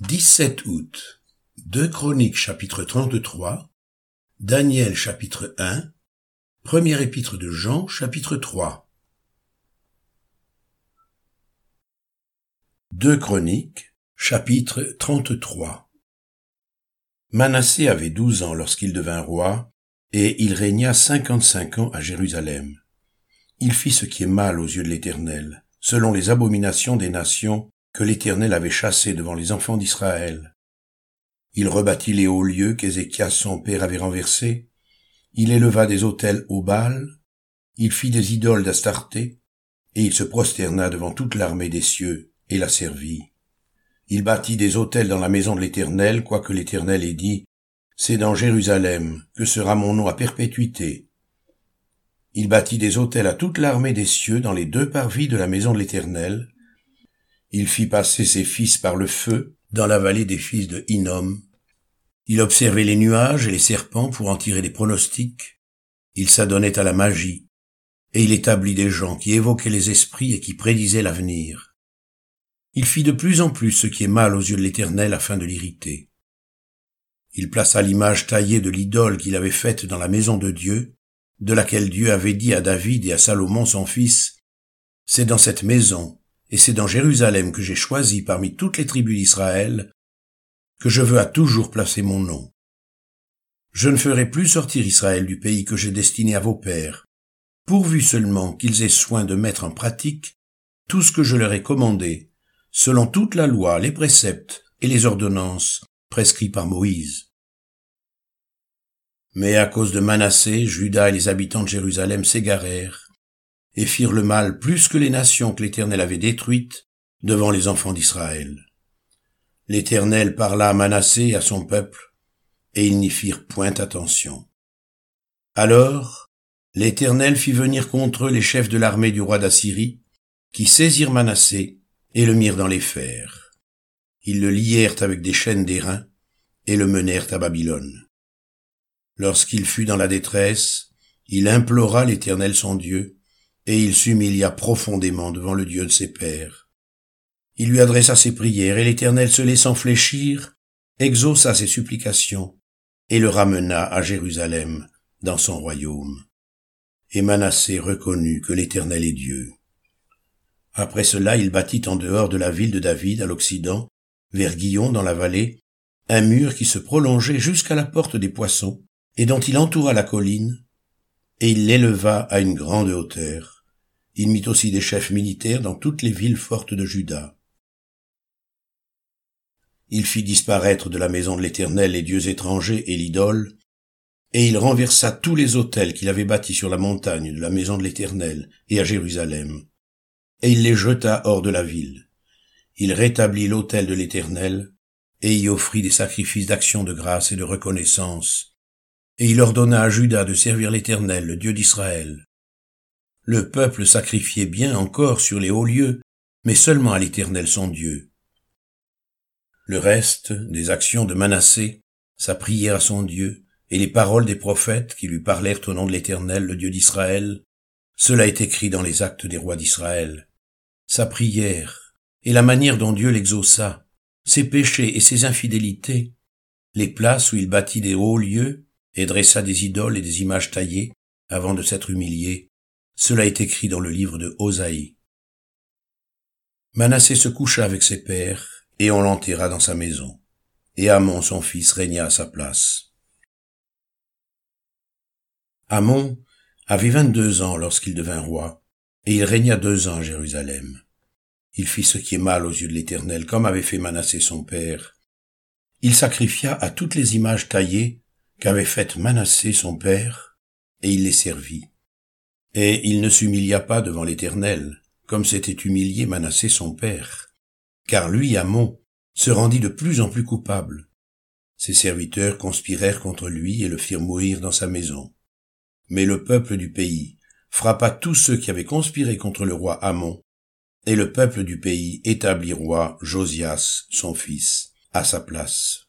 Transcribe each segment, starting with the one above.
17 août. 2 Chroniques chapitre 33. Daniel chapitre 1. Premier épître de Jean chapitre 3. 2 Chroniques chapitre 33. Manassé avait douze ans lorsqu'il devint roi, et il régna cinquante-cinq ans à Jérusalem. Il fit ce qui est mal aux yeux de l'Éternel, selon les abominations des nations que l'Éternel avait chassé devant les enfants d'Israël. Il rebâtit les hauts lieux qu'Ézéchias son père avait renversés. Il éleva des autels au Baal. Il fit des idoles d'Astarté. Et il se prosterna devant toute l'armée des cieux et la servit. Il bâtit des autels dans la maison de l'Éternel, quoique l'Éternel ait dit, C'est dans Jérusalem que sera mon nom à perpétuité. Il bâtit des autels à toute l'armée des cieux dans les deux parvis de la maison de l'Éternel, il fit passer ses fils par le feu dans la vallée des fils de Hinnom. Il observait les nuages et les serpents pour en tirer des pronostics. Il s'adonnait à la magie, et il établit des gens qui évoquaient les esprits et qui prédisaient l'avenir. Il fit de plus en plus ce qui est mal aux yeux de l'Éternel afin de l'irriter. Il plaça l'image taillée de l'idole qu'il avait faite dans la maison de Dieu, de laquelle Dieu avait dit à David et à Salomon son fils, C'est dans cette maison et c'est dans Jérusalem que j'ai choisi parmi toutes les tribus d'Israël que je veux à toujours placer mon nom. Je ne ferai plus sortir Israël du pays que j'ai destiné à vos pères, pourvu seulement qu'ils aient soin de mettre en pratique tout ce que je leur ai commandé, selon toute la loi, les préceptes et les ordonnances prescrits par Moïse. Mais à cause de Manassé, Judas et les habitants de Jérusalem s'égarèrent, et firent le mal plus que les nations que l'Éternel avait détruites devant les enfants d'Israël. L'Éternel parla à Manassé et à son peuple, et ils n'y firent point attention. Alors, l'Éternel fit venir contre eux les chefs de l'armée du roi d'Assyrie, qui saisirent Manassé et le mirent dans les fers. Ils le lièrent avec des chaînes d'airain et le menèrent à Babylone. Lorsqu'il fut dans la détresse, il implora l'Éternel son Dieu, et il s'humilia profondément devant le Dieu de ses pères. Il lui adressa ses prières, et l'Éternel se laissant fléchir, exauça ses supplications, et le ramena à Jérusalem, dans son royaume. Et Manassé reconnut que l'Éternel est Dieu. Après cela, il bâtit en dehors de la ville de David, à l'Occident, vers Guillon dans la vallée, un mur qui se prolongeait jusqu'à la porte des poissons, et dont il entoura la colline, et il l'éleva à une grande hauteur. Il mit aussi des chefs militaires dans toutes les villes fortes de Juda. Il fit disparaître de la maison de l'Éternel les dieux étrangers et l'idole, et il renversa tous les autels qu'il avait bâtis sur la montagne de la maison de l'Éternel et à Jérusalem, et il les jeta hors de la ville. Il rétablit l'autel de l'Éternel, et y offrit des sacrifices d'action de grâce et de reconnaissance, et il ordonna à Judas de servir l'Éternel, le Dieu d'Israël le peuple sacrifiait bien encore sur les hauts lieux, mais seulement à l'Éternel son Dieu. Le reste des actions de Manassé, sa prière à son Dieu, et les paroles des prophètes qui lui parlèrent au nom de l'Éternel, le Dieu d'Israël, cela est écrit dans les actes des rois d'Israël. Sa prière, et la manière dont Dieu l'exauça, ses péchés et ses infidélités, les places où il bâtit des hauts lieux et dressa des idoles et des images taillées avant de s'être humilié, cela est écrit dans le livre de Osaïe. Manassé se coucha avec ses pères, et on l'enterra dans sa maison. Et Amon, son fils, régna à sa place. Amon avait vingt-deux ans lorsqu'il devint roi, et il régna deux ans à Jérusalem. Il fit ce qui est mal aux yeux de l'Éternel, comme avait fait Manassé son père. Il sacrifia à toutes les images taillées qu'avait faites Manassé son père, et il les servit. Et il ne s'humilia pas devant l'Éternel, comme s'était humilié Manassé son père, car lui, Amon, se rendit de plus en plus coupable. Ses serviteurs conspirèrent contre lui et le firent mourir dans sa maison. Mais le peuple du pays frappa tous ceux qui avaient conspiré contre le roi Amon, et le peuple du pays établit roi Josias, son fils, à sa place.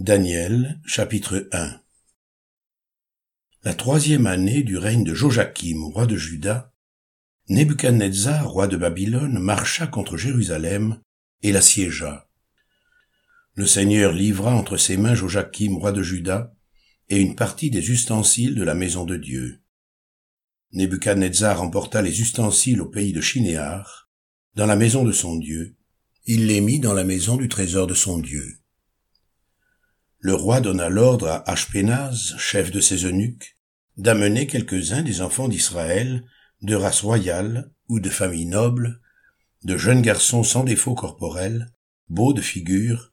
Daniel chapitre 1 La troisième année du règne de Joachim, roi de Juda, Nebuchadnezzar, roi de Babylone, marcha contre Jérusalem et la siégea. Le Seigneur livra entre ses mains Joachim, roi de Juda, et une partie des ustensiles de la maison de Dieu. Nebuchadnezzar emporta les ustensiles au pays de Chinéar, dans la maison de son Dieu, il les mit dans la maison du trésor de son Dieu. Le roi donna l'ordre à Ashpenaz, chef de ses eunuques, d'amener quelques-uns des enfants d'Israël, de race royale ou de famille noble, de jeunes garçons sans défaut corporel, beaux de figure,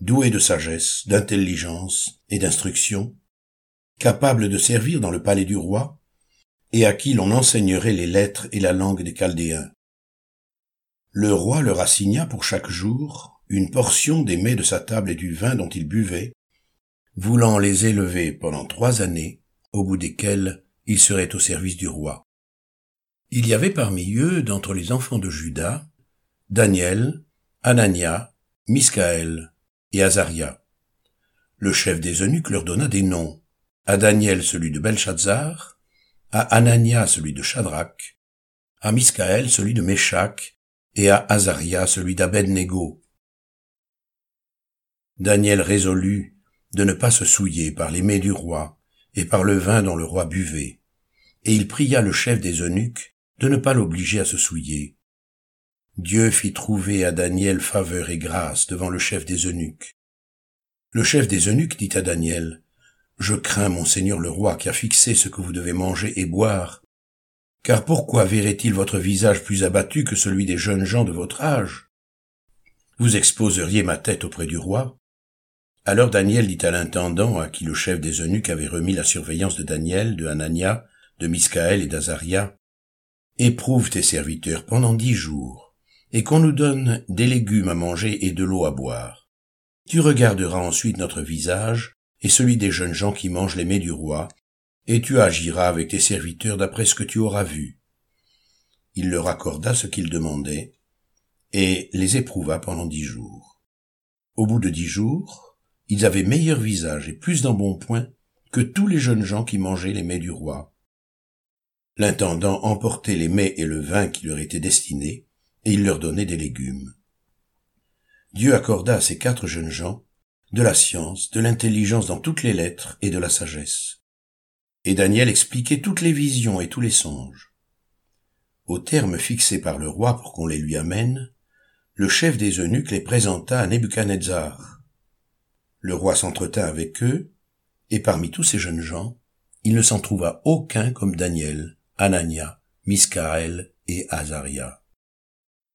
doués de sagesse, d'intelligence et d'instruction, capables de servir dans le palais du roi, et à qui l'on enseignerait les lettres et la langue des Chaldéens. Le roi leur assigna pour chaque jour une portion des mets de sa table et du vin dont ils buvaient, voulant les élever pendant trois années, au bout desquelles ils seraient au service du roi. Il y avait parmi eux, d'entre les enfants de Judas, Daniel, Anania, Miscaël et Azaria. Le chef des eunuques leur donna des noms, à Daniel celui de Belshazzar, à Anania celui de Shadrach, à Miscaël celui de Meshach, et à Azaria celui d'Abednego. Daniel résolut de ne pas se souiller par les mets du roi et par le vin dont le roi buvait, et il pria le chef des eunuques de ne pas l'obliger à se souiller. Dieu fit trouver à Daniel faveur et grâce devant le chef des eunuques. Le chef des eunuques dit à Daniel, Je crains mon Seigneur le roi qui a fixé ce que vous devez manger et boire, car pourquoi verrait-il votre visage plus abattu que celui des jeunes gens de votre âge? Vous exposeriez ma tête auprès du roi Alors Daniel dit à l'intendant à qui le chef des eunuques avait remis la surveillance de Daniel, de Hanania, de Miscaël et d'Azaria, Éprouve tes serviteurs pendant dix jours, et qu'on nous donne des légumes à manger et de l'eau à boire. Tu regarderas ensuite notre visage et celui des jeunes gens qui mangent les mets du roi, et tu agiras avec tes serviteurs d'après ce que tu auras vu. Il leur accorda ce qu'ils demandaient, et les éprouva pendant dix jours. Au bout de dix jours, ils avaient meilleur visage et plus d'embonpoint que tous les jeunes gens qui mangeaient les mets du roi. L'intendant emportait les mets et le vin qui leur étaient destinés, et il leur donnait des légumes. Dieu accorda à ces quatre jeunes gens de la science, de l'intelligence dans toutes les lettres et de la sagesse et Daniel expliquait toutes les visions et tous les songes. Au terme fixé par le roi pour qu'on les lui amène, le chef des eunuques les présenta à Nebuchadnezzar. Le roi s'entretint avec eux, et parmi tous ces jeunes gens, il ne s'en trouva aucun comme Daniel, Anania, Miscaël et Azaria.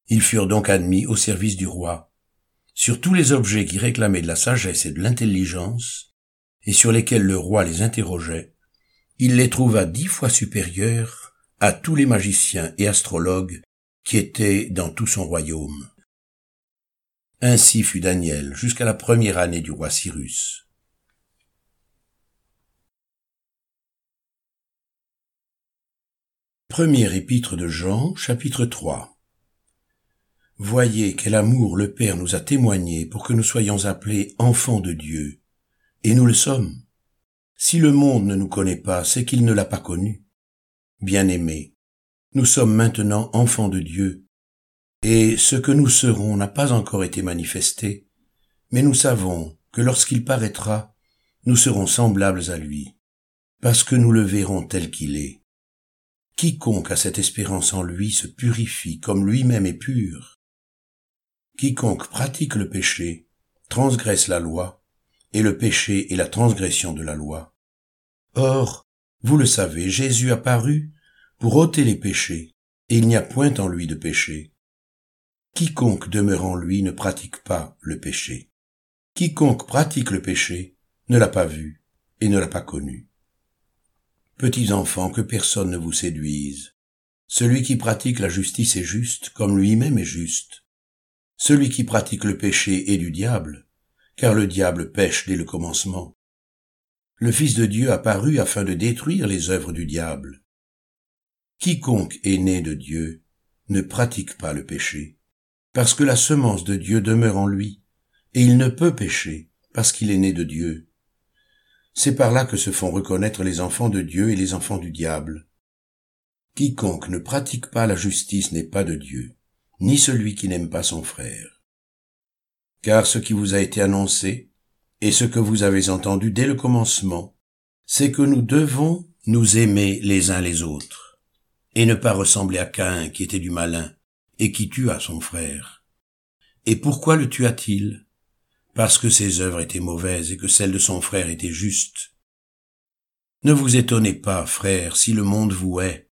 Ils furent donc admis au service du roi. Sur tous les objets qui réclamaient de la sagesse et de l'intelligence, et sur lesquels le roi les interrogeait, il les trouva dix fois supérieurs à tous les magiciens et astrologues qui étaient dans tout son royaume. Ainsi fut Daniel jusqu'à la première année du roi Cyrus. Premier épître de Jean, chapitre 3 Voyez quel amour le Père nous a témoigné pour que nous soyons appelés enfants de Dieu, et nous le sommes. Si le monde ne nous connaît pas, c'est qu'il ne l'a pas connu. Bien-aimés, nous sommes maintenant enfants de Dieu, et ce que nous serons n'a pas encore été manifesté, mais nous savons que lorsqu'il paraîtra, nous serons semblables à lui, parce que nous le verrons tel qu'il est. Quiconque a cette espérance en lui se purifie comme lui-même est pur. Quiconque pratique le péché transgresse la loi, et le péché est la transgression de la loi. Or, vous le savez, Jésus apparut pour ôter les péchés, et il n'y a point en lui de péché. Quiconque demeure en lui ne pratique pas le péché. Quiconque pratique le péché ne l'a pas vu et ne l'a pas connu. Petits enfants, que personne ne vous séduise. Celui qui pratique la justice est juste, comme lui-même est juste. Celui qui pratique le péché est du diable, car le diable pêche dès le commencement le Fils de Dieu apparut afin de détruire les œuvres du diable. Quiconque est né de Dieu ne pratique pas le péché, parce que la semence de Dieu demeure en lui, et il ne peut pécher, parce qu'il est né de Dieu. C'est par là que se font reconnaître les enfants de Dieu et les enfants du diable. Quiconque ne pratique pas la justice n'est pas de Dieu, ni celui qui n'aime pas son frère. Car ce qui vous a été annoncé, et ce que vous avez entendu dès le commencement, c'est que nous devons nous aimer les uns les autres, et ne pas ressembler à Caïn qui était du malin, et qui tua son frère. Et pourquoi le tua-t-il? Parce que ses œuvres étaient mauvaises et que celles de son frère étaient justes. Ne vous étonnez pas, frères, si le monde vous hait.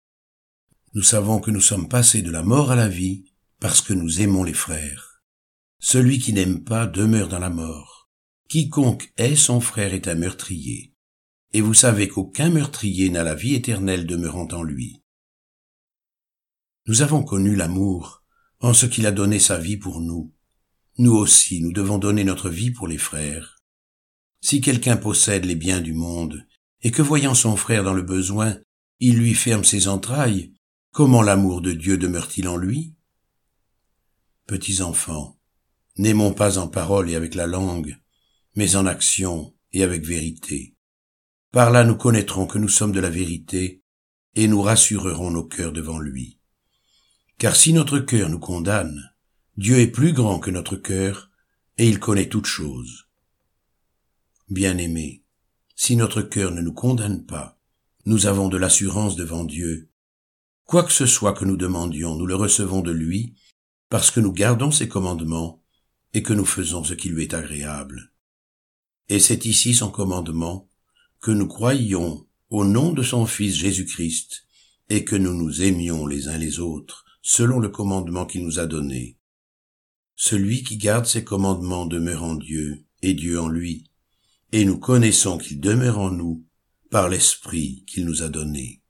Nous savons que nous sommes passés de la mort à la vie parce que nous aimons les frères. Celui qui n'aime pas demeure dans la mort. Quiconque hait son frère est un meurtrier. Et vous savez qu'aucun meurtrier n'a la vie éternelle demeurant en lui. Nous avons connu l'amour en ce qu'il a donné sa vie pour nous. Nous aussi, nous devons donner notre vie pour les frères. Si quelqu'un possède les biens du monde, et que voyant son frère dans le besoin, il lui ferme ses entrailles, comment l'amour de Dieu demeure-t-il en lui? Petits enfants, n'aimons pas en parole et avec la langue, mais en action et avec vérité. Par là nous connaîtrons que nous sommes de la vérité, et nous rassurerons nos cœurs devant lui. Car si notre cœur nous condamne, Dieu est plus grand que notre cœur, et il connaît toutes choses. Bien-aimés, si notre cœur ne nous condamne pas, nous avons de l'assurance devant Dieu. Quoi que ce soit que nous demandions, nous le recevons de lui, parce que nous gardons ses commandements et que nous faisons ce qui lui est agréable. Et c'est ici son commandement, que nous croyions au nom de son Fils Jésus-Christ, et que nous nous aimions les uns les autres, selon le commandement qu'il nous a donné. Celui qui garde ses commandements demeure en Dieu, et Dieu en lui, et nous connaissons qu'il demeure en nous par l'Esprit qu'il nous a donné.